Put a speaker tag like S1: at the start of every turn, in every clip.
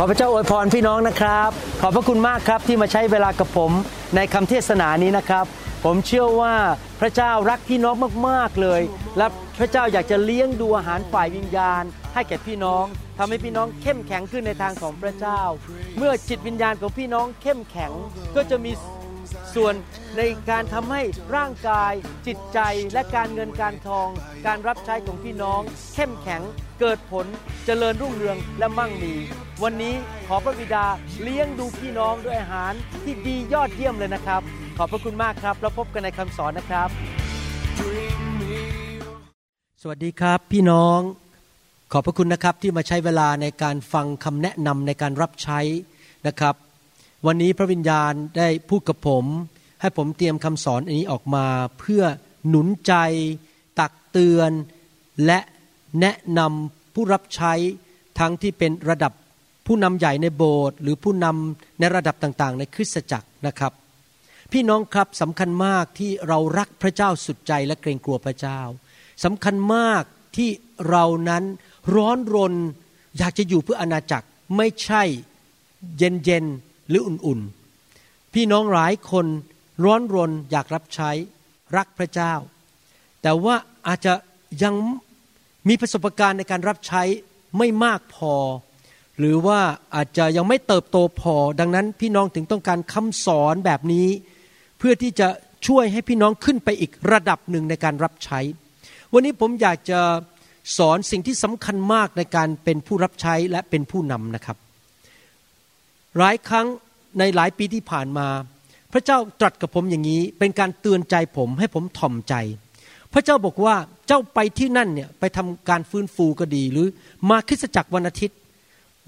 S1: ขอพระเจ้าอวยพรพี่น้องนะครับ ขอบพระคุณมากครับที่มาใช้เวลากับผมในคำเทศนานี้นะครับ ผมเชื่อว่าพระเจ้ารักพี่น้องมากๆเลย และพระเจ้าอยากจะเลี้ยงดูอาหารฝ่ายวิญญาณ ให้แก่พี่น้องทำให้พี่น้องเข้มแข็งขึ้นในทางของพระเจ้า เมื่อจิตวิญญาณของพี่น้องเข้มแข็งก็จะมีส่วนในการทำให้ร่างกาย จิตใจและการเงินการทอง การรับใช้ของพี่น้อง เข้มแข็ง เกิดผลเจริญรุ่งเรืองและมั่งมี วันนี้ขอพระบิดาเลี้ยงดูพี่น้องด้วยอาหารที่ดียอดเยี่ยมเลยนะครับ ขอบพระคุณมากครับ แล้วพบกันในคำสอนนะครับ สวัสดีครับพี่น้อง ขอบพระคุณนะครับที่มาใช้เวลาในการฟังคำแนะนำในการรับใช้นะครับ วันนี้พระวิญญาณได้พูดกับผม ให้ผมเตรียมคำสอนอันนี้ออกมาเพื่อหนุนใจ ตักเตือนและแนะนำ ผู้รับใช้ทั้งที่เป็นระดับผู้นำใหญ่ในโบสถ์หรือผู้นำในระดับต่างๆ ในคริสตจักรนะครับ พี่น้องครับสำคัญมากที่เรารักพระเจ้าสุดใจและเกรงกลัวพระเจ้าสำคัญมากที่เรานั้นร้อนรนอยากจะอยู่เพื่ออาณาจักรไม่ใช่เย็นเย็นหรืออุ่นๆ พี่น้องหลายคนร้อนรนอยากรับใช้รักพระเจ้า แต่ว่าอาจจะยัง มีประสบการณ์ในการรับใช้ไม่มากพอ หรือว่าอาจจะยังไม่เติบโตพอ ดังนั้นพี่น้องถึงต้องการคำสอนแบบนี้ เพื่อที่จะช่วยให้พี่น้องขึ้นไปอีกระดับหนึ่งในการรับใช้ วันนี้ผมอยากจะสอนสิ่งที่สำคัญมากในการเป็นผู้รับใช้และเป็นผู้นำนะครับ หลายครั้งในหลายปีที่ผ่านมา พระเจ้าตรัสกับผมอย่างนี้ เป็นการเตือนใจผมให้ผมถ่อมใจ พระเจ้าบอกว่าเจ้าไปที่นั่นเนี่ยไปทำการฟื้นฟูก็ดี หรือมาคริสจักรวันอาทิตย์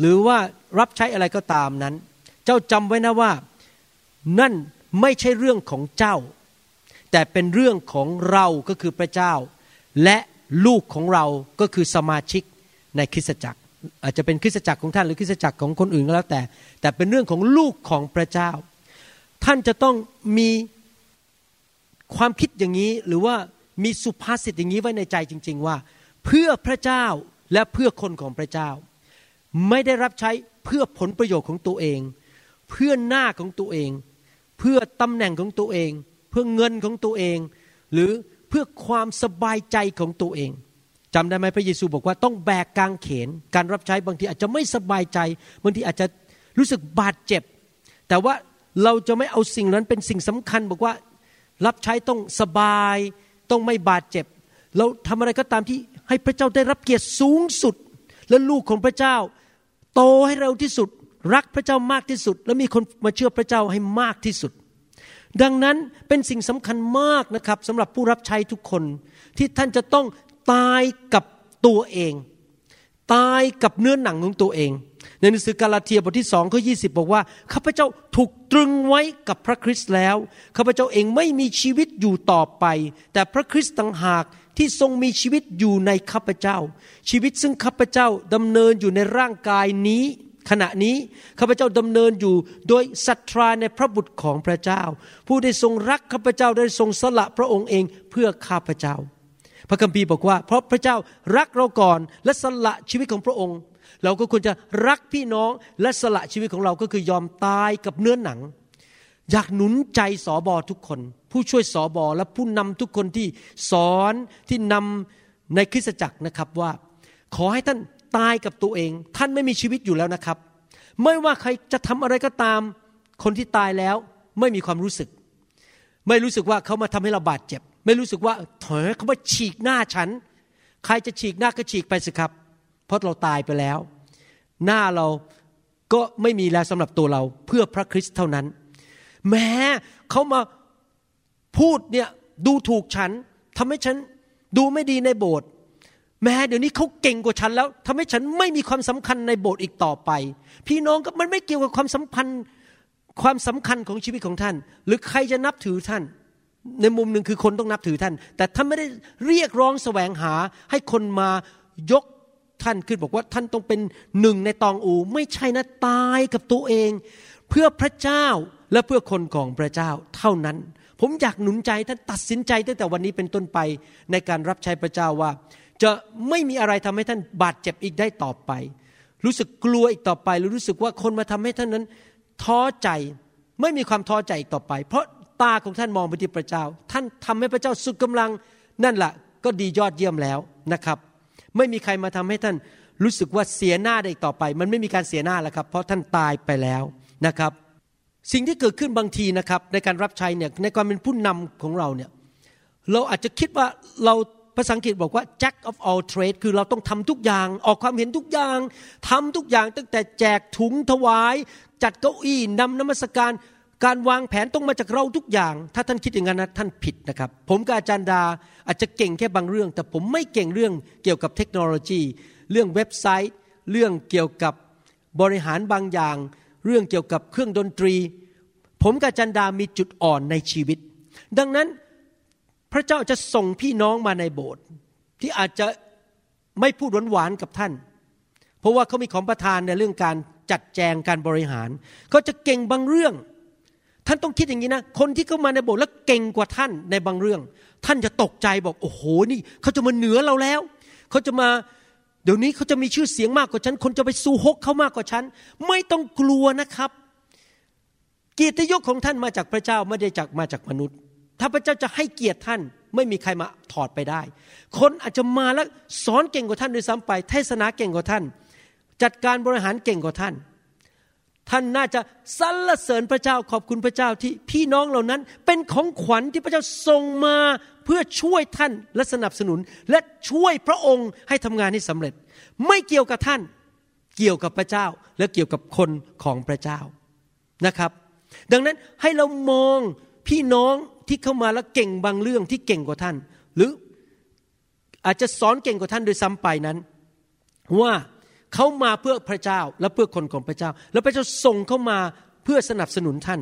S1: หรือว่ารับใช้อะไรก็ตามนั้น เจ้าจำไว้นะว่า นั่นไม่ใช่เรื่องของเจ้า แต่เป็นเรื่องของเราก็คือพระเจ้า และลูกของเราก็คือสมาชิกในคริสตจักร อาจจะเป็นคริสตจักรของท่านหรือคริสตจักรของคนอื่นก็แล้วแต่ แต่เป็นเรื่องของลูกของพระเจ้า ท่านจะต้องมีความคิดอย่างนี้หรือว่า มีสุภาษิตอย่างนี้ไว้ในใจจริง ๆ ว่า เพื่อพระเจ้าและเพื่อคนของพระเจ้า ไม่ได้รับใช้เพื่อผลประโยชน์ของตัวเอง เพื่อหน้าของตัวเอง เพื่อตำแหน่งของตัวเอง เพื่อเงินของตัวเอง หรือเพื่อความสบายใจของตัวเองจำได้ไหมพระเยซูบอกว่าต้องแบกกางเขน การรับใช้บางทีอาจจะไม่สบายใจบางทีอาจจะรู้สึกบาดเจ็บ แต่ว่าเราจะไม่เอาสิ่งนั้นเป็นสิ่งสำคัญ บอกว่ารับใช้ต้องสบาย ต้องไม่บาดเจ็บเราทำอะไรก็ตามที่ให้พระเจ้าได้รับเกียรติสูงสุด และลูกของพระเจ้า โตให้เร็วที่สุด รักพระเจ้ามากที่สุด และมีคนมาเชื่อพระเจ้าให้มากที่สุด ดังนั้นเป็นสิ่งสำคัญมากนะครับสำหรับผู้รับใช้ทุกคน ที่ท่านจะต้องตายกับตัวเอง ตายกับเนื้อหนังของตัวเอง ในหนังสือกาลาเทียบทที่สองข้อยีบอกว่าข้าพเจ้าถูกตรึงไว้กับพระคริสต์แล้วข้าพเจ้าเองไม่มีชีวิตอยู่ต่อไป แต่พระคริสต์ต่างหากที่ทรงมีชีวิตอยู่ในข้าพเจ้า ชีวิตซึ่งข้าพเจ้าดำเนินอยู่ในร่างกายนี้ ขณะนี้ข้าพเจ้าดำเนินอยู่โดยศรัทธาในพระบุตรของพระเจ้า ผู้ได้ทรงรักข้าพเจ้าได้ทรงสละพระองค์เองเพื่อข้าพเจ้า พระคัมภีร์บอกว่า เพราะพระเจ้ารักเราก่อนและสละชีวิตของพระองค์ เราก็ควรจะรักพี่น้องและสละชีวิตของเราก็คือยอมตายกับเนื้อหนัง อยากหนุนใจสอบอทุกคน ผู้ช่วยสอบอและผู้นำทุกคนที่สอนที่นำในคริสตจักรนะครับว่า ขอให้ท่านตายกับตัวเอง ท่านไม่มีชีวิตอยู่แล้วนะครับ ไม่ว่าใครจะทำอะไรก็ตาม คนที่ตายแล้วไม่มีความรู้สึก ไม่รู้สึกว่าเขามาทำให้เราบาดเจ็บ ไม่รู้สึกว่าถอเขามาฉีกหน้าฉัน ใครจะฉีกหน้าก็ฉีกไปสิครับ เพราะเราตายไปแล้ว หน้าเราก็ไม่มีแล้วสำหรับตัวเราเพื่อพระคริสต์เท่านั้น แม้เขามาพูดเนี่ยดูถูกฉันทำให้ฉันดูไม่ดีในโบสถ์แม้เดี๋ยวนี้เขาเก่งกว่าฉันแล้วทำให้ฉันไม่มีความสำคัญในโบสถ์อีกต่อไป พี่น้องก็มันไม่เกี่ยวกับความสัมพันธ์ ความสำคัญของชีวิตของท่าน หรือใครจะนับถือท่าน ในมุมหนึ่งคือคนต้องนับถือท่าน แต่ท่านไม่ได้เรียกร้องแสวงหาให้คนมายก ท่านขึ้นบอกว่าท่านต้องเป็นหนึ่งในตองอู ไม่ใช่นะตายกับตัวเอง เพื่อพระเจ้าและเพื่อคนของพระเจ้าเท่านั้น ผมอยากหนุนใจท่านตัดสินใจตั้งแต่วันนี้เป็นต้นไปในการรับใช้พระเจ้าว่า จะไม่มีอะไรทำให้ท่านบาดเจ็บอีกได้ต่อไป รู้สึกกลัวอีกต่อไปหรือรู้สึกว่าคนมาทำให้ท่านนั้น ท้อใจไม่มีความท้อใจอีกต่อไป เพราะตาของท่านมองไปที่พระเจ้า ท่านทำให้พระเจ้าสุดกำลังนั่นแหละก็ดียอดเยี่ยมแล้วนะครับ ไม่มีใครมาทำให้ท่านรู้สึกว่าเสียหน้าได้อีกต่อไป มันไม่มีการเสียหน้าแล้วครับ เพราะท่านตายไปแล้วนะครับ สิ่งที่เกิดขึ้นบางทีนะครับในการรับใช้เนี่ยในความเป็นผู้นำของเราเนี่ยเราอาจจะคิดว่าเราภาษาอังกฤษบอกว่า jack of all trade คือเราต้องทำทุกอย่าง ออกความเห็นทุกอย่างทำทุกอย่างตั้งแต่แจกถุงถวาย จัดเก้าอี้นำนมัสการ การวางแผนต้องมาจากเราทุกอย่าง ถ้าท่านคิดอย่างนั้นนะท่านผิดนะครับ ผมกับอาจารย์ดาอาจจะเก่งแค่บางเรื่อง แต่ผมไม่เก่งเรื่องเกี่ยวกับเทคโนโลยี เรื่องเว็บไซต์ เรื่องเกี่ยวกับบริหารบางอย่าง เรื่องเกี่ยวกับเครื่องดนตรี ผมกับอาจารย์ดามีจุดอ่อนในชีวิต ดังนั้นพระเจ้าจะส่งพี่น้องมาในโบสถ์ที่อาจจะไม่พูดหวานๆกับท่าน เพราะว่าเขามีของประทานในเรื่องการจัดแจงการบริหารเขาจะเก่งบางเรื่อง ท่านต้องคิดอย่างนี้นะ คนที่เข้ามาในโบสถ์แล้วเก่งกว่าท่านในบางเรื่อง ท่านจะตกใจบอกโอ้โหนี่เขาจะมาเหนือเราแล้วเขาจะมาเดี๋ยวนี้เขาจะมีชื่อเสียงมากกว่าฉัน คนจะไปสู้ฮกเขามากกว่าฉัน ไม่ต้องกลัวนะครับ เกียรติยศของท่านมาจากพระเจ้าไม่ได้จากมาจากมนุษย์ ถ้าพระเจ้าจะให้เกียรติท่านไม่มีใครมาถอดไปได้ คนอาจจะมาแล้วสอนเก่งกว่าท่านด้วยซ้ำไป เทศนาเก่งกว่าท่าน จัดการบริหารเก่งกว่าท่าน ท่านน่าจะสรรเสริญพระเจ้าขอบคุณพระเจ้าที่พี่น้องเหล่านั้น เป็นของขวัญที่พระเจ้าส่งมาเพื่อช่วยท่านและสนับสนุน และช่วยพระองค์ให้ทำงานให้สำเร็จ ไม่เกี่ยวกับท่านเกี่ยวกับพระเจ้าและเกี่ยวกับคนของพระเจ้านะครับ ดังนั้นให้เรามองพี่น้องที่เข้ามาแล้วเก่งบางเรื่องที่เก่งกว่าท่าน หรืออาจจะสอนเก่งกว่าท่านโดยซ้ำไปนั้น ว่า เขามาเพื่อพระเจ้าและเพื่อคนของพระเจ้า แล้วพระเจ้าส่งเขามาเพื่อสนับสนุนท่าน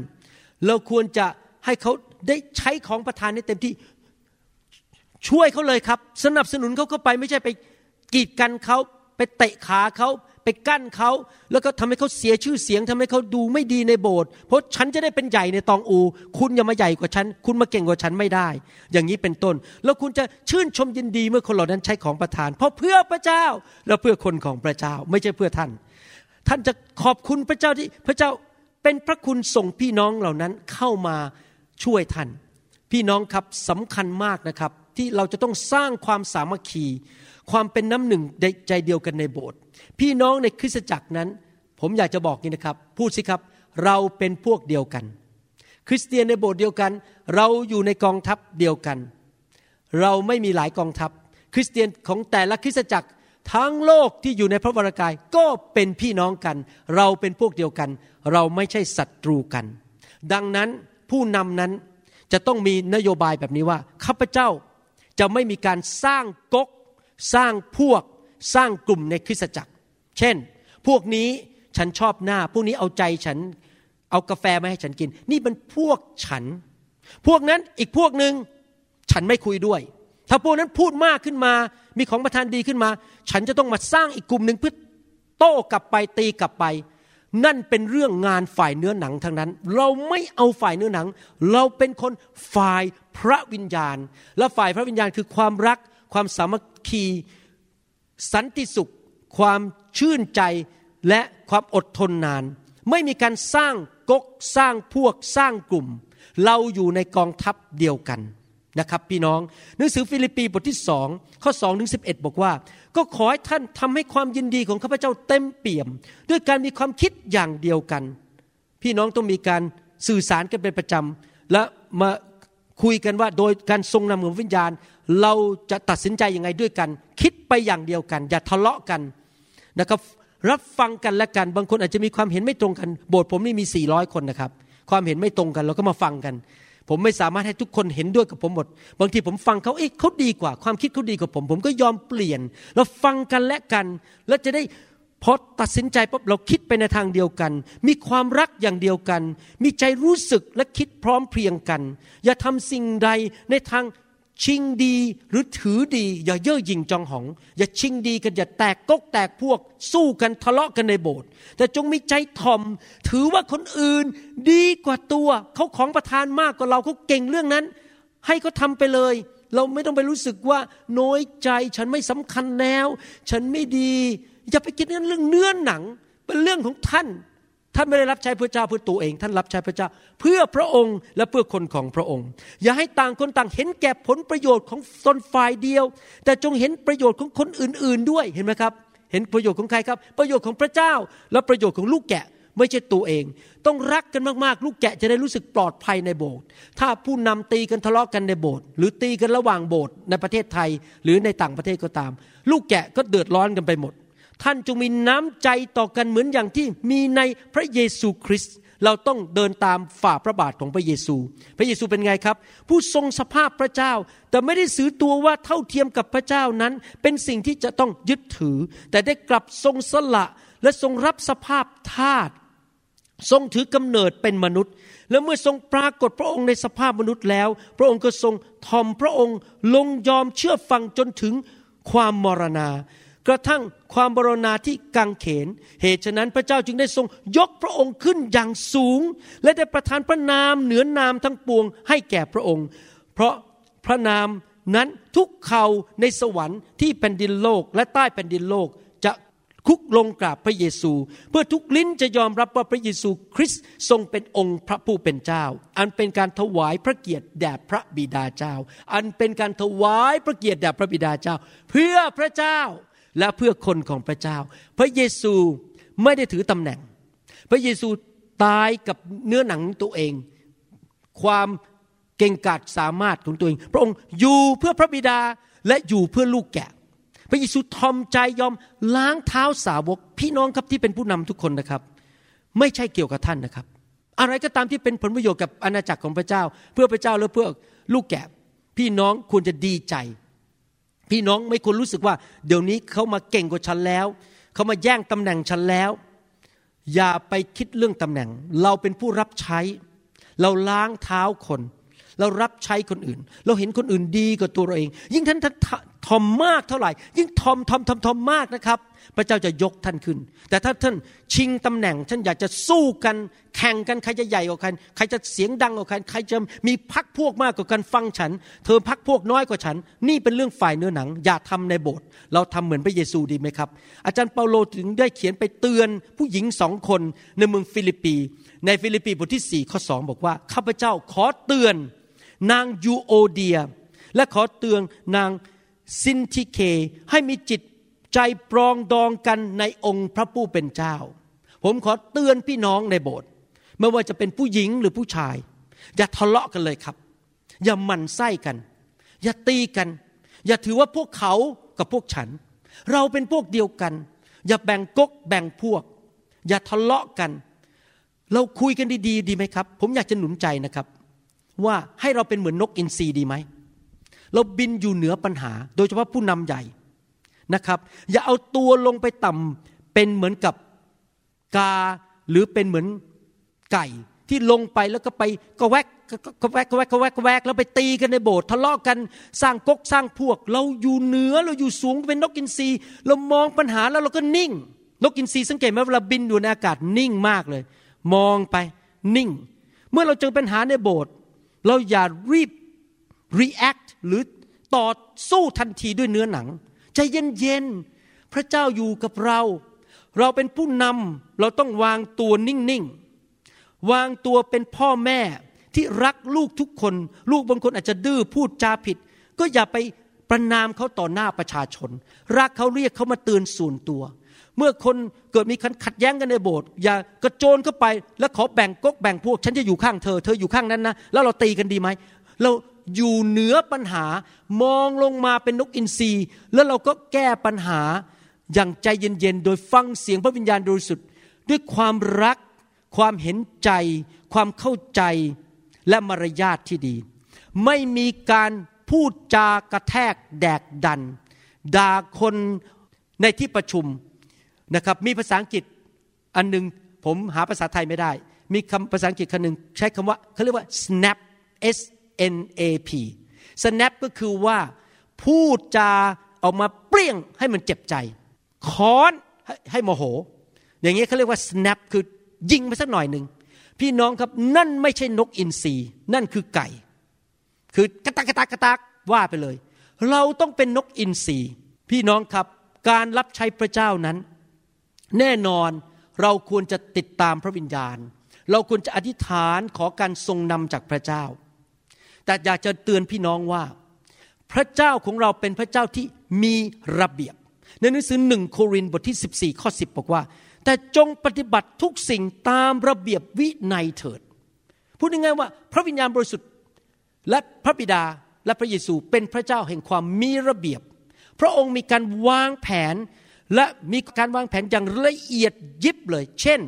S1: เราควรจะให้เขาได้ใช้ของประทานให้เต็มที่ช่วยเขาเลยครับ สนับสนุนเขาเข้าไปไม่ใช่ไปกีดกันเขาไปเตะขาเขา ไปกั้นเขาแล้วก็ทำให้เขาเสียชื่อเสียงทำให้เขาดูไม่ดีในโบสถ์เพราะฉันจะได้เป็นใหญ่ในตองอู คุณอย่ามาใหญ่กว่าฉัน คุณมาเก่งกว่าฉันไม่ได้ อย่างนี้เป็นต้น แล้วคุณจะชื่นชมยินดีเมื่อคนเหล่านั้นใช้ของประทาน เพราะเพื่อพระเจ้าและเพื่อคนของพระเจ้า ไม่ใช่เพื่อท่าน ท่านจะขอบคุณพระเจ้าที่พระเจ้าเป็นพระคุณส่งพี่น้องเหล่านั้นเข้ามาช่วยท่าน พี่น้องครับสำคัญมากนะครับที่เราจะต้องสร้างความสามัคคี ความเป็นน้ำหนึ่งใจเดียวกันในโบสถ์ พี่น้องในคริสตจักรนั้น ผมอยากจะบอกนี่นะครับ พูดสิครับ เราเป็นพวกเดียวกัน คริสเตียนในโบสถ์เดียวกัน เราอยู่ในกองทัพเดียวกัน เราไม่มีหลายกองทัพ คริสเตียนของแต่ละคริสตจักรทั้งโลกที่อยู่ในพระวรากายก็เป็นพี่น้องกัน เราเป็นพวกเดียวกัน เราไม่ใช่ศัตรูกัน ดังนั้นผู้นำนั้นจะต้องมีนโยบายแบบนี้ว่าข้าพเจ้าจะไม่มีการสร้างก๊กสร้างพวก สร้างกลุ่มในคริสตจักร เช่น พวกนี้ฉันชอบหน้า พวกนี้เอาใจฉัน เอากาแฟมาให้ฉันกิน นี่เป็นพวกฉัน พวกนั้นอีกพวกหนึ่งฉันไม่คุยด้วย ถ้าพวกนั้นพูดมากขึ้นมา มีของประทานดีขึ้นมา ฉันจะต้องมาสร้างอีกกลุ่มหนึ่งเพื่อโต้กลับไปตีกลับไป นั่นเป็นเรื่องงานฝ่ายเนื้อหนังทั้งนั้น เราไม่เอาฝ่ายเนื้อหนัง เราเป็นคนฝ่ายพระวิญญาณ และฝ่ายพระวิญญาณคือความรัก ความสามัคคี สันติสุข ความชื่นใจและความอดทนนาน ไม่มีการสร้างกกสร้างพวกสร้างกลุ่ม เราอยู่ในกองทัพเดียวกันนะครับพี่น้องหนังสือฟิลิปปีบทที่สองข้อสองถึงสิบเอ็ดบอกว่า ก็ขอให้ท่านทำให้ความยินดีของข้าพเจ้าเต็มเปี่ยม ด้วยการมีความคิดอย่างเดียวกัน พี่น้องต้องมีการสื่อสารกันเป็นประจำและมา คุยกันว่าโดยการทรงนำของวิญญาณ เราจะตัดสินใจยังไงด้วยกัน คิดไปอย่างเดียวกัน อย่าทะเลาะกันนะครับรับฟังกันและกัน บางคนอาจจะมีความเห็นไม่ตรงกัน โบสถ์ผมนี่มี 400 คนนะครับ ความเห็นไม่ตรงกันเราก็มาฟังกัน ผมไม่สามารถให้ทุกคนเห็นด้วยกับผมหมด บางทีผมฟังเขาเอ๊ะเขาดีกว่า ความคิดเขาดีกว่าผม ผมก็ยอมเปลี่ยน เราฟังกันและกัน แล้วจะได้ พอตัดสินใจปุ๊บเราคิดไปในทางเดียวกัน มีความรักอย่างเดียวกัน มีใจรู้สึกและคิดพร้อมเพรียงกัน อย่าทำสิ่งใดในทางชิงดีหรือถือดี อย่าเย่อหยิ่งจองหอง อย่าชิงดีกันอย่าแตกกกแตกพวก สู้กันทะเลาะกันในโบสถ์แต่จงมีใจถ่อม ถือว่าคนอื่นดีกว่าตัวเขาของประทานมากกว่าเราเขาเก่งเรื่องนั้น ให้เขาทาไปเลย เราไม่ต้องไปรู้สึกว่าน้อยใจฉันไม่สำคัญแล้ว ฉันไม่ดี อย่าไปคิดเรื่องเนื้อหนังเป็นเรื่องของท่าน ท่านไม่ได้รับใช้พระเจ้าเพื่อตัวเอง ท่านรับใช้พระเจ้า เพื่อพระองค์และเพื่อคนของพระองค์ อย่าให้ต่างคนต่างเห็นแก่ผลประโยชน์ของตนฝ่ายเดียว แต่จงเห็นประโยชน์ของคนอื่น ๆด้วยเห็นไหมครับ เห็นประโยชน์ของใครครับ ประโยชน์ของพระเจ้า และประโยชน์ของลูกแกะไม่ใช่ตัวเอง ต้องรักกันมากๆ ลูกแกะจะได้รู้สึกปลอดภัยในโบสถ์ ถ้าผู้นำตีกันทะเลาะกันในโบสถ์หรือตีกันระหว่างโบสถ์ในประเทศไทย หรือในต่างประเทศก็ตาม ลูกแกะก็เดือดร้อนกันไปหมด ท่านจงมีน้ำใจต่อกันเหมือนอย่างที่มีในพระเยซูคริสต์เราต้องเดินตามฝ่าพระบาทของพระเยซู พระเยซูเป็นไงครับ ผู้ทรงสภาพพระเจ้า แต่ไม่ได้สือตัวว่าเท่าเทียมกับพระเจ้านั้น เป็นสิ่งที่จะต้องยึดถือ แต่ได้กลับทรงสละและทรงรับสภาพทาสทรงถือกำเนิดเป็นมนุษย์ และเมื่อทรงปรากฏพระองค์ในสภาพมนุษย์แล้ว พระองค์ก็ทรงทอมพระองค์ลงยอมเชื่อฟังจนถึงความมรณา กระทั่งความบรณาที่กังเขน เหตุฉะนั้นพระเจ้าจึงได้ทรงยกพระองค์ขึ้นอย่างสูง และได้ประทานพระนามเหนือนามทั้งปวงให้แก่พระองค์ เพราะพระนามนั้นทุกเขาในสวรรค์ที่แผ่นดินโลกและใต้แผ่นดินโลกจะคุกลงกราบพระเยซู เพื่อทุกลิ้นจะยอมรับว่าพระเยซูคริสต์ทรงเป็นองค์พระผู้เป็นเจ้า อันเป็นการถวายพระเกียรติแด่พระบิดาเจ้า อันเป็นการถวายพระเกียรติแด่พระบิดาเจ้า เพื่อพระเจ้า และเพื่อคนของพระเจ้า พระเยซูไม่ได้ถือตำแหน่ง พระเยซูตายกับเนื้อหนังตัวเอง ความเก่งกาจสามารถของตัวเอง พระองค์อยู่เพื่อพระบิดาและอยู่เพื่อลูกแกะ พระเยซูทอมใจยอมล้างเท้าสาวก พี่น้องครับที่เป็นผู้นำทุกคนนะครับ ไม่ใช่เกี่ยวกับท่านนะครับ อะไรก็ตามที่เป็นผลประโยชน์กับอาณาจักรของพระเจ้า เพื่อพระเจ้าและเพื่อลูกแกะ พี่น้องควรจะดีใจ พี่น้องไม่ควรรู้สึกว่า เดี๋ยวนี้เขามาเก่งกว่าฉันแล้ว เขามาแย่งตำแหน่งฉันแล้ว อย่าไปคิดเรื่องตำแหน่ง เราเป็นผู้รับใช้ เราล้างเท้าคน เรารับใช้คนอื่น เราเห็นคนอื่นดีกว่าตัวเราเอง ยิ่งท่าน ถ่อมมากเท่าไหร่ ยิ่งถ่อมถ่อมถ่อมถ่อมมากนะครับ พระเจ้าจะยกท่านขึ้น แต่ถ้าท่านชิงตำแหน่ง ท่านอยากจะสู้กัน แข่งกันใครจะใหญ่กว่ากันใครจะเสียงดังกว่ากันใครจะมีพรรคพวกมากกว่ากันฟังฉัน เธอพรรคพวกน้อยกว่าฉัน นี่เป็นเรื่องฝ่ายเนื้อหนัง อย่าทำในโบสถ์เราทำเหมือนพระเยซูดีไหมครับ อาจารย์เปาโลถึงได้เขียนไปเตือนผู้หญิงสองคนในเมืองฟิลิปปีในฟิลิปปีบทที่สี่ข้อสองบอกว่าข้าพเจ้าขอเตือนนางยูโอเดีย และขอเตือนนาง ซินทิเคให้มีจิตใจปรองดองกันในองค์พระผู้เป็นเจ้า ผมขอเตือนพี่น้องในโบสถ์ไม่ว่าจะเป็นผู้หญิงหรือผู้ชาย อย่าทะเลาะกันเลยครับ อย่าหมั่นไส้กัน อย่าตีกัน อย่าถือว่าพวกเขากับพวกฉัน เราเป็นพวกเดียวกัน อย่าแบ่งกกแบ่งพวก อย่าทะเลาะกัน เราคุยกันดีๆ ดีไหมครับ ผมอยากจะหนุนใจนะครับ ว่าให้เราเป็นเหมือนนกอินทรีดีไหม เราบินอยู่เหนือปัญหา โดยเฉพาะผู้นำใหญ่นะครับ อย่าเอาตัวลงไปต่ำเป็นเหมือนกับกาหรือเป็นเหมือนไก่ที่ลงไปแล้วก็ไปก็แวกก็แวกก็แวกก็แวกก็แวกแล้วไปตีกันในโบสถ์ทะเลาะกันสร้างกกสร้างพวก เราอยู่เหนือเราอยู่สูงเป็นนกอินทรีเรามองปัญหาแล้วเราก็นิ่ง นกอินทรีสังเกตไหมเวลาบินอยู่ในอากาศนิ่งมากเลย มองไปนิ่ง เมื่อเราเจอปัญหาในโบสถ์เราอย่ารีบ react หรือต่อสู้ทันทีด้วยเนื้อหนัง ใจเย็นๆ พระเจ้าอยู่กับเรา เราเป็นผู้นำเราต้องวางตัวนิ่งๆ วางตัวเป็นพ่อแม่ที่รักลูกทุกคน ลูกบางคนอาจจะดื้อพูดจาผิด ก็อย่าไปประนามเขาต่อหน้าประชาชน รักเขาเรียกเขามาเตือนส่วนตัว เมื่อคนเกิดมีขัดแย้งกันในโบสถ์อย่ากระโจนเข้าไป แล้วขอแบ่งก๊กแบ่งพวก ฉันจะอยู่ข้างเธอ เธออยู่ข้างนั้นนะ แล้วเราตีกันดีไหมเรา อยู่เหนือปัญหามองลงมาเป็นนกอินทรีแล้วเราก็แก้ปัญหาอย่างใจเย็นๆ โดยฟังเสียงพระวิญญาณโดยสุดด้วยความรัก ความเห็นใจ ความเข้าใจและมารยาทที่ดี ไม่มีการพูดจากระแทกแดกดัน ด่าคนในที่ประชุมนะครับมีภาษาอังกฤษอันหนึ่งผมหาภาษาไทยไม่ได้ มีคำภาษาอังกฤษคำหนึ่งใช้คำว่าเขาเรียกว่า snap s n a p snap ก็คือว่าพูดจาออกมาเปรี้ยงให้มันเจ็บใจค้อนให้โมโห อย่างนี้เขาเรียกว่า snap คือยิงไปสักหน่อยหนึ่งพี่น้องครับนั่นไม่ใช่นกอินทรีนั่นคือไก่ คือกระตากกระตากกระตากว่าไปเลย เราต้องเป็นนกอินทรีพี่น้องครับการรับใช้พระเจ้านั้น แน่นอนเราควรจะติดตามพระวิญญาณ เราควรจะอธิษฐานขอการทรงนำจากพระเจ้า แต่อยากจะเตือนพี่น้องว่า พระเจ้าของเราเป็นพระเจ้าที่มีระเบียบ ในหนังสือหนึ่งโครินธ์บทที่ 14 ข้อ 10 บอกว่า แต่จงปฏิบัติทุกสิ่งตามระเบียบวินัยเถิด พูดง่ายๆว่า พระวิญญาณบริสุทธิ์และพระบิดาและพระเยซูเป็นพระเจ้าแห่งความมีระเบียบ พระองค์มีการวางแผนและมีการวางแผนอย่างละเอียดยิบเลย เช่น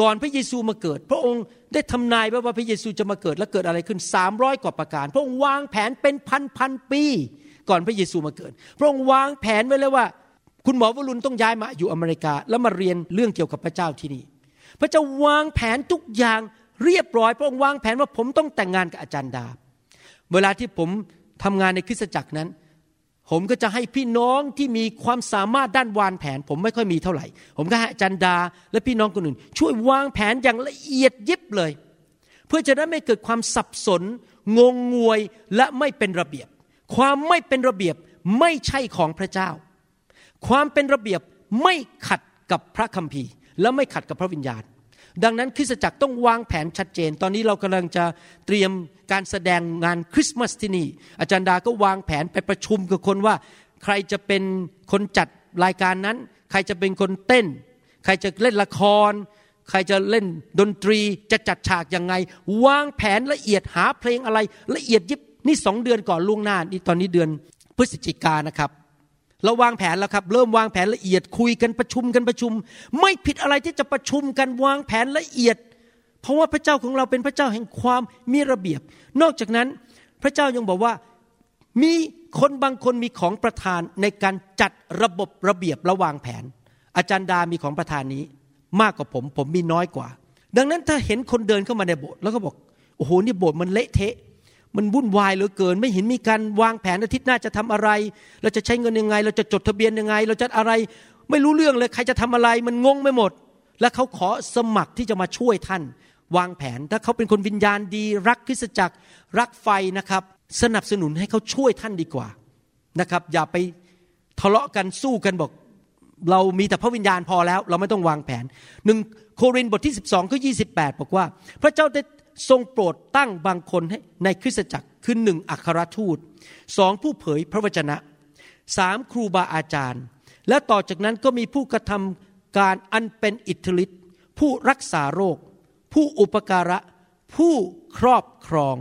S1: ก่อนพระเยซูมาเกิด พระองค์ ได้ทำนายไว้ว่าพระเยซูจะมาเกิดและเกิดอะไรขึ้น 300 กว่าประการ พระองค์วางแผนเป็นพันพันปี ก่อนพระเยซูมาเกิด พระองค์วางแผนไว้เลยว่า คุณหมอวรุณต้องย้ายมาอยู่อเมริกา แล้วมาเรียนเรื่องเกี่ยวกับพระเจ้าที่นี่ พระเจ้าวางแผนทุกอย่างเรียบร้อย พระองค์วางแผนว่าผมต้องแต่งงานกับอาจารย์ดา เวลาที่ผมทำงานในคริสตจักรนั้น ผมก็จะให้พี่น้องที่มีความสามารถด้านวางแผน ผมไม่ค่อยมีเท่าไหร่ ผมก็ให้จันดาและพี่น้องคนอื่น ช่วยวางแผนอย่างละเอียดยิบเลย เพื่อจะได้ไม่เกิดความสับสน งงงวยและไม่เป็นระเบียบ ความไม่เป็นระเบียบไม่ใช่ของพระเจ้า ความเป็นระเบียบไม่ขัดกับพระคัมภีร์ และไม่ขัดกับพระวิญญาณ ดังนั้นคริสตจักรต้องวางแผนชัดเจน ตอนนี้เรากำลังจะเตรียมการแสดงงานคริสต์มาสที่นี่ อาจารย์ดาก็วางแผนไปประชุมกับคนว่า ใครจะเป็นคนจัดรายการนั้น ใครจะเป็นคนเต้น ใครจะเล่นละคร ใครจะเล่นดนตรีจะจัดฉากยังไง วางแผนละเอียดหาเพลงอะไร ละเอียดยิบนี่สองเดือนก่อนล่วงหน้านี่ตอนนี้เดือนพฤศจิกานะครับ เราวางแผนแล้วครับ เริ่มวางแผนละเอียดคุยกันประชุมกันประชุม ไม่ผิดอะไรที่จะประชุมกันวางแผนละเอียด เพราะว่าพระเจ้าของเราเป็นพระเจ้าแห่งความมีระเบียบ นอกจากนั้นพระเจ้ายังบอกว่ามีคนบางคนมีของประทานในการจัดระบบระเบียบระวางแผน อาจารย์ดามีของประทานนี้ มากกว่าผมผมมีน้อยกว่า ดังนั้นถ้าเห็นคนเดินเข้ามาในโบสถ์แล้วก็บอกโอ้โหนี่โบสถ์มันเละเทะ มันวุ่นวายเหลือเกิน ไม่เห็นมีการวางแผนอาทิตย์หน้าจะทำอะไร เราจะใช้เงินยังไง เราจะจดทะเบียนยังไง เราจะอะไร ไม่รู้เรื่องเลยใครจะทำอะไร มันงงไม่หมด และเขาขอสมัครที่จะมาช่วยท่าน วางแผนถ้าเขาเป็นคนวิญญาณดี รักคริสจักรรักไฟนะครับ สนับสนุนให้เขาช่วยท่านดีกว่านะครับ อย่าไปทะเลาะกันสู้กันบอก เรามีแต่พระวิญญาณพอแล้ว เราไม่ต้องวางแผนหนึ่งโครินบทที่ 12ข้อ28บอกว่า พระเจ้าได้ ทรงโปรดตั้งบางคนให้ในคริสตจักรคือหนึ่งอัครทูตสองผู้เผยพระวจนะสามครูบาอาจารย์ และต่อจากนั้นก็มีผู้กระทำการอันเป็นอิทธิฤทธิ์ผู้รักษาโรค ผู้อุปการะ ผู้ครอบครอง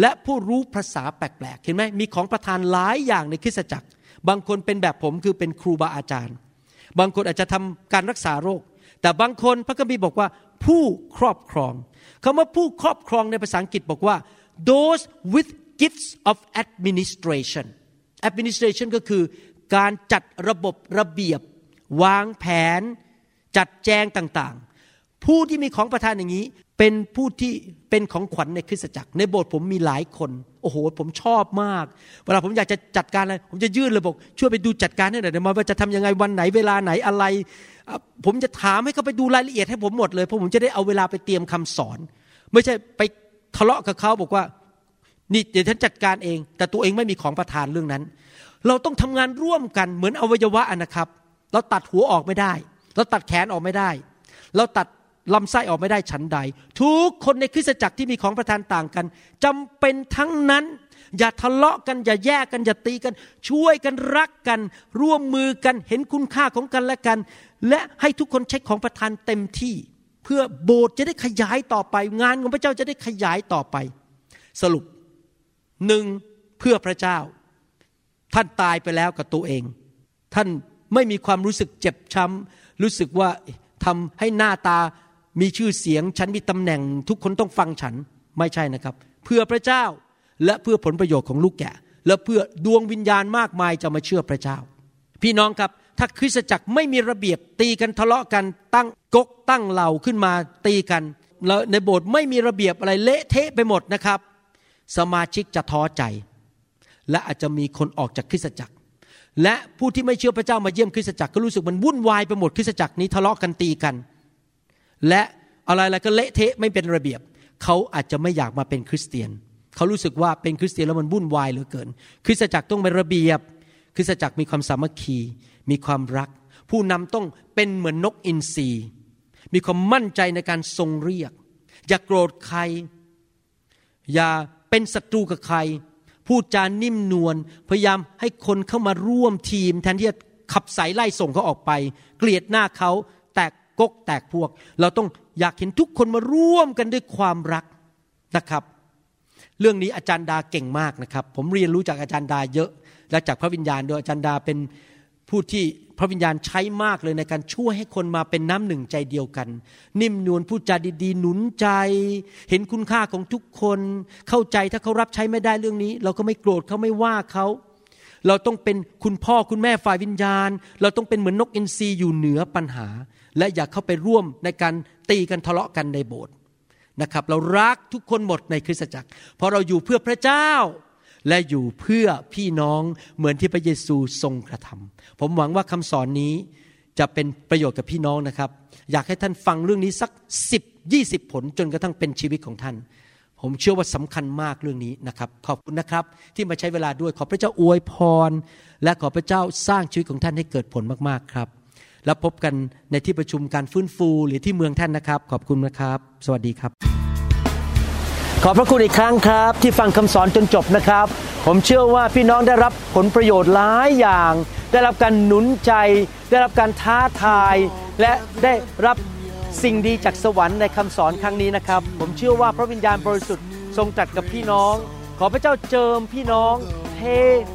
S1: และผู้รู้ภาษาแปลกๆเห็นไหมมีของประทานหลายอย่างในคริสตจักร บางคนเป็นแบบผมคือเป็นครูบาอาจารย์ บางคนอาจจะทำการรักษาโรค แต่บางคนพระคัมภีร์บอกว่า ผู้ครอบครองคำว่าผู้ครอบครองในภาษาอังกฤษบอกว่า those with gifts of administration administration ก็คือการจัดระบบระเบียบ วางแผน จัดแจงต่างๆ ผู้ที่มีของประทานอย่างนี้ เป็นผู้ที่เป็นของขวัญในคริสตจักร ในโบสถ์ผมมีหลายคน โอ้โห ผมชอบมาก เวลาผมอยากจะจัดการอะไร ผมจะยื่นเลยบอกช่วยไปดูจัดการให้หน่อยมาว่าจะทำยังไงวันไหนเวลาไหนอะไร ผมจะถามให้เขาไปดูรายละเอียดให้ผมหมดเลยเพราะผมจะได้เอาเวลาไปเตรียมคำสอน ไม่ใช่ไปทะเลาะกับเขาบอกว่า นี่เดี๋ยวฉันจัดการเอง แต่ตัวเองไม่มีของประทานเรื่องนั้น เราต้องทำงานร่วมกันเหมือนอวัยวะนะครับ เราตัดหัวออกไม่ได้ เราตัดแขนออกไม่ได้ เราตัด ลำไส้ออกไม่ได้ฉันใด ทุกคนในคริสตจักรที่มีของประทานต่างกันจำเป็นทั้งนั้น อย่าทะเลาะกัน อย่าแยกกัน อย่าตีกัน ช่วยกันรักกัน ร่วมมือกันเห็นคุณค่าของกันและกัน และให้ทุกคนใช้ของประทานเต็มที่ เพื่อโบสถ์จะได้ขยายต่อไป งานของพระเจ้าจะได้ขยายต่อไป สรุปหนึ่งเพื่อพระเจ้า ท่านตายไปแล้วกับตัวเอง ท่านไม่มีความรู้สึกเจ็บช้ำรู้สึกว่าทำให้หน้าตา มีชื่อเสียงฉันมีตำแหน่ง ทุกคนต้องฟังฉันไม่ใช่นะครับ เพื่อพระเจ้าและเพื่อผลประโยชน์ของลูกแกะ และเพื่อดวงวิญญาณมากมายจะมาเชื่อพระเจ้า พี่น้องครับถ้าคริสตจักรไม่มีระเบียบตีกันทะเลาะกันตั้งกกตั้งเหล่าขึ้นมาตีกันแล้วในโบสถ์ไม่มีระเบียบอะไรเละเทะไปหมดนะครับ สมาชิกจะท้อใจ และอาจจะมีคนออกจากคริสตจักร และผู้ที่ไม่เชื่อพระเจ้ามาเยี่ยมคริสตจักรก็รู้สึกมันวุ่นวายไปหมดคริสตจักรนี้ทะเลาะกันตีกัน และอะไรๆก็เละเทะไม่เป็นระเบียบ เขาอาจจะไม่อยากมาเป็นคริสเตียน เขารู้สึกว่าเป็นคริสเตียนแล้วมันวุ่นวายเหลือเกิน คริสตจักรต้องเป็นระเบียบ คริสตจักรมีความสามัคคี มีความรัก ผู้นำต้องเป็นเหมือนนกอินทรีมีความมั่นใจในการทรงเรียก อย่าโกรธใคร อย่าเป็นศัตรูกับใคร พูดจานิ่มนวล พยายามให้คนเข้ามาร่วมทีม แทนที่จะขับสายไล่ส่งเขาออกไป เกลียดหน้าเขา แตก กกแตกพวก เราต้องอยากเห็นทุกคนมาร่วมกันด้วยความรักนะครับ เรื่องนี้อาจารย์ดาเก่งมากนะครับ ผมเรียนรู้จากอาจารย์ดาเยอะ และจากพระวิญญาณด้วยอาจารย์ดาเป็นผู้ที่พระวิญญาณใช้มากเลยในการช่วยให้คนมาเป็นน้ำหนึ่งใจเดียวกัน นิ่มนวลพูดจาดีๆ หนุนใจ เห็นคุณค่าของทุกคน เข้าใจถ้าเขารับใช้ไม่ได้เรื่องนี้ เราก็ไม่โกรธเขาไม่ว่าเขา เราต้องเป็นคุณพ่อคุณแม่ฝ่ายวิญญาณ เราต้องเป็นเหมือนนกอินทรีอยู่เหนือปัญหา และอย่าเข้าไปร่วมในการตีกันทะเลาะกันในโบสถ์นะครับ เรารักทุกคนหมดในคริสตจักร เพราะเราอยู่เพื่อพระเจ้า และอยู่เพื่อพี่น้องเหมือนที่พระเยซูทรงกระทำผมหวังว่าคำสอนนี้จะเป็นประโยชน์กับพี่น้องนะครับ อยากให้ท่านฟังเรื่องนี้สักสิบยี่สิบผลจนกระทั่งเป็นชีวิตของท่าน ผมเชื่อว่าสำคัญมากเรื่องนี้นะครับ ขอบคุณนะครับที่มาใช้เวลาด้วยขอพระเจ้าอวยพร และขอพระเจ้าสร้างชีวิตของท่านให้เกิดผลมากๆครับ แล้วพบกันในที่ประชุมการฟื้นฟูหรือที่เมืองท่านนะครับ ขอบคุณนะครับ สวัสดีครับ ขอบพระคุณอีกครั้งครับ ที่ฟังคำสอนจนจบนะครับ ผมเชื่อว่าพี่น้องได้รับผลประโยชน์หลายอย่าง ได้รับการหนุนใจ ได้รับการท้าทาย และได้รับ สิ่งดีจากสวรรค์ในคำสอนครั้งนี้นะครับ ผมเชื่อว่าพระวิญญาณบริสุทธิ์ทรงตรัสกับพี่น้อง ขอพระเจ้าเจิมพี่น้องเท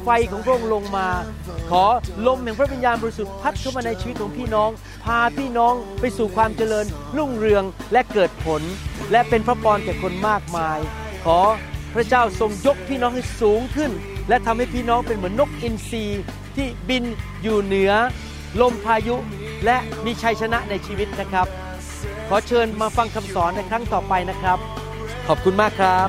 S1: ไฟของพระองค์ลงมา ขอลมแห่งพระวิญญาณบริสุทธิ์พัดเข้ามาในชีวิตของพี่น้อง พาพี่น้องไปสู่ความเจริญ รุ่งเรืองและเกิดผล และเป็นพระพรแก่คนมากมาย ขอพระเจ้าทรงยกพี่น้องให้สูงขึ้น และทำให้พี่น้องเป็นเหมือนนกอินทรีที่บินอยู่เหนือ ลมพายุและมีชัยชนะในชีวิตนะครับ ขอเชิญมาฟังคำสอนในครั้งต่อไปนะครับ ขอบคุณมากครับ